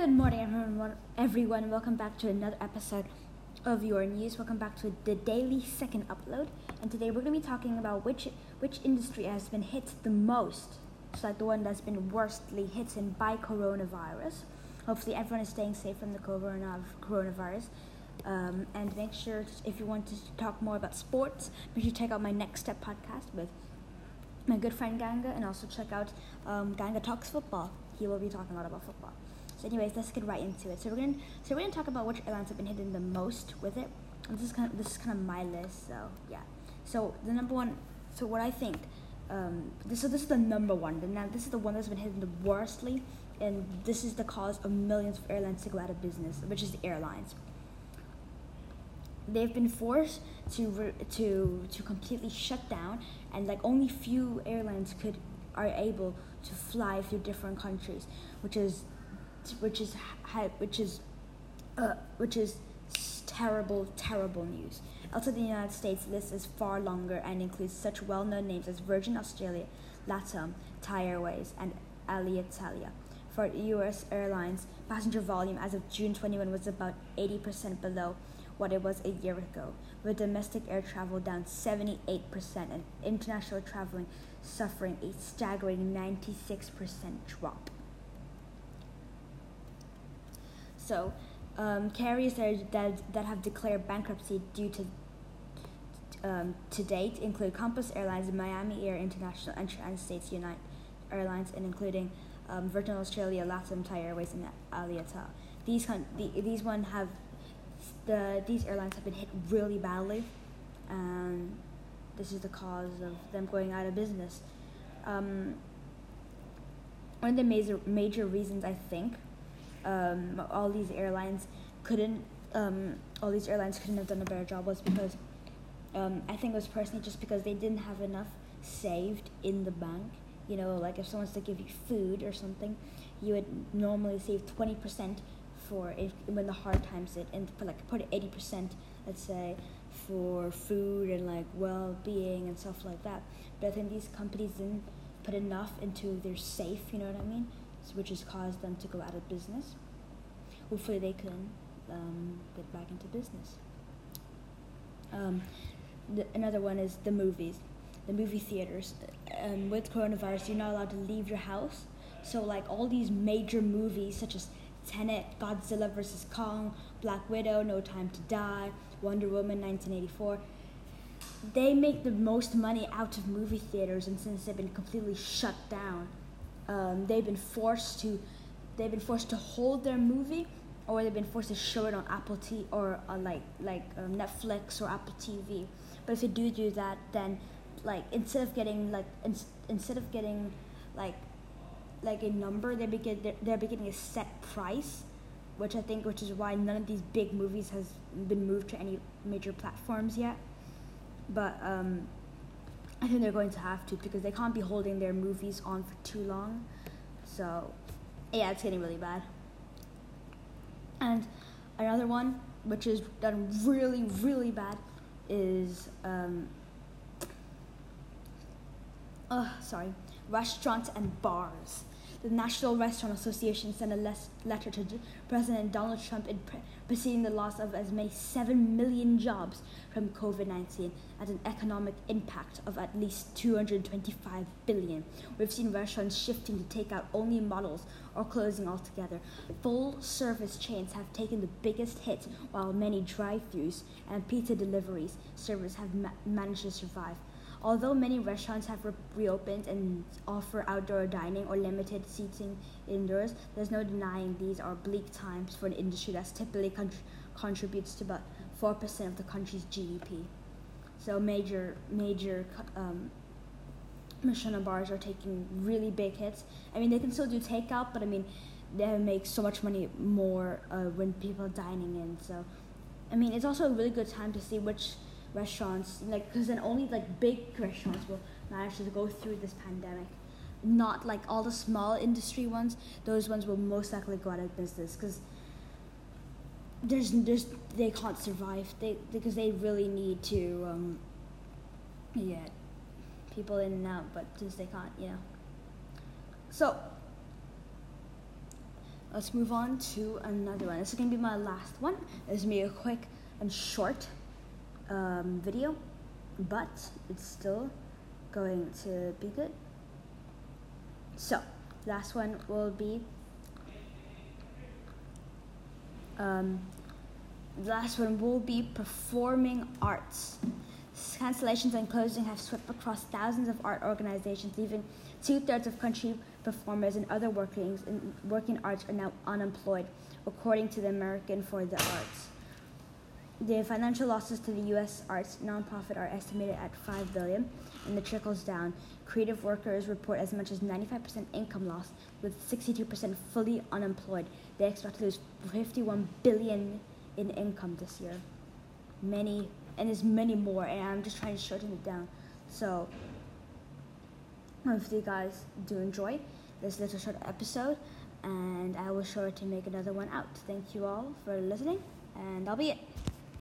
Good morning, everyone. Everyone, welcome back to another episode of Your News. Welcome back to the daily second upload. And today we're going to be talking about which which industry has been hit the most. It's like the one that's been worstly hit by coronavirus. Hopefully, everyone is staying safe from the corona coronavirus. Um, and make sure to, if you want to talk more about sports, make sure to check out my Next Step podcast with my good friend Ganga, and also check out um, Ganga Talks Football. He will be talking a lot about football. So, anyways, let's get right into it. So we're gonna so we're gonna talk about which airlines have been hit the most with it. And this is kind of this is kind of my list. So yeah. So the number one. So what I think. Um, this so this is the number one. Now this is the one that's been hit the worstly, and this is the cause of millions of airlines to go out of business, which is the airlines. They've been forced to re- to to completely shut down, and like only few airlines could are able to fly through different countries, which is which is which is uh, which is terrible, terrible news. Outside the United States, list is far longer and includes such well-known names as Virgin Australia, LATAM, Thai Airways, and Alitalia. For U.S. airlines, passenger volume as of June 21 was about 80% below what it was a year ago, with domestic air travel down 78% and international traveling suffering a staggering 96% drop. So, um, carriers that, that, that have declared bankruptcy due to um, to date include Compass Airlines, Miami Air International, and Trans-States United Airlines, and including um, Virgin Australia, LATAM, Thai Airways, and Alitalia. These con- the, these one have the these airlines have been hit really badly, and this is the cause of them going out of business. Um, one of the major major reasons I think um, all these airlines couldn't um, all these airlines couldn't have done a better job was because um, I think it was personally just because they didn't have enough saved in the bank. You know, like if someone's to give you food or something, you would normally save twenty percent for if when the hard times hit, and put like put eighty percent, let's say, for food and like well being and stuff like that. But I think these companies didn't put enough into their safe. You know what I mean? Which has caused them to go out of business. Hopefully, they can um, get back into business. Um, the, another one is the movies, the movie theaters. Um, with coronavirus, you're not allowed to leave your house. So, like all these major movies, such as Tenet, Godzilla vs. Kong, Black Widow, No Time to Die, Wonder Woman 1984, they make the most money out of movie theaters, and since they've been completely shut down, um, they've been forced to they've been forced to hold their movie or they've been forced to show it on Apple TV or on like like um, Netflix or Apple TV. But if they do do that, then like instead of getting like in, instead of getting like like a number, they begin they're, they're getting a set price, which I think which is why none of these big movies has been moved to any major platforms yet. But um, I think they're going to have to because they can't be holding their movies on for too long. So, yeah, it's getting really bad. And another one, which is done really, really bad, is um, oh, sorry, restaurants and bars the National Restaurant Association sent a les- letter to President Donald Trump in pre- preceding the loss of as many 7 million jobs from COVID 19 at an economic impact of at least 225 billion. We've seen restaurants shifting to take out only models or closing altogether. Full service chains have taken the biggest hit, while many drive throughs and pizza deliveries service have ma- managed to survive. Although many restaurants have re- reopened and offer outdoor dining or limited seating indoors, there's no denying these are bleak times for an industry that typically con- contributes to about 4% of the country's GDP. So major, major um, Michelin bars are taking really big hits. I mean, they can still do takeout, but I mean, they make so much money more uh, when people are dining in. So, I mean, it's also a really good time to see which restaurants, like, because then only like big restaurants will manage to go through this pandemic. Not like all the small industry ones; those ones will most likely go out of business because there's there's they can't survive. They because they really need to um, get people in and out, but since they can't, you know. So let's move on to another one. This is gonna be my last one. Is gonna be a quick and short um, video, but it's still going to be good. So, last one will be um, the last one will be performing arts. Cancellations and closing have swept across thousands of art organizations, leaving two thirds of country performers and other workings in working arts are now unemployed, according to the American for the Arts. The financial losses to the U.S. arts nonprofit are estimated at five billion, and the trickles down. Creative workers report as much as 95% income loss, with 62% fully unemployed. They expect to lose 51 billion in income this year. Many, and there's many more, and I'm just trying to shorten it down. So, hopefully, you guys do enjoy this little short episode, and I will sure to make another one out. Thank you all for listening, and that'll be it.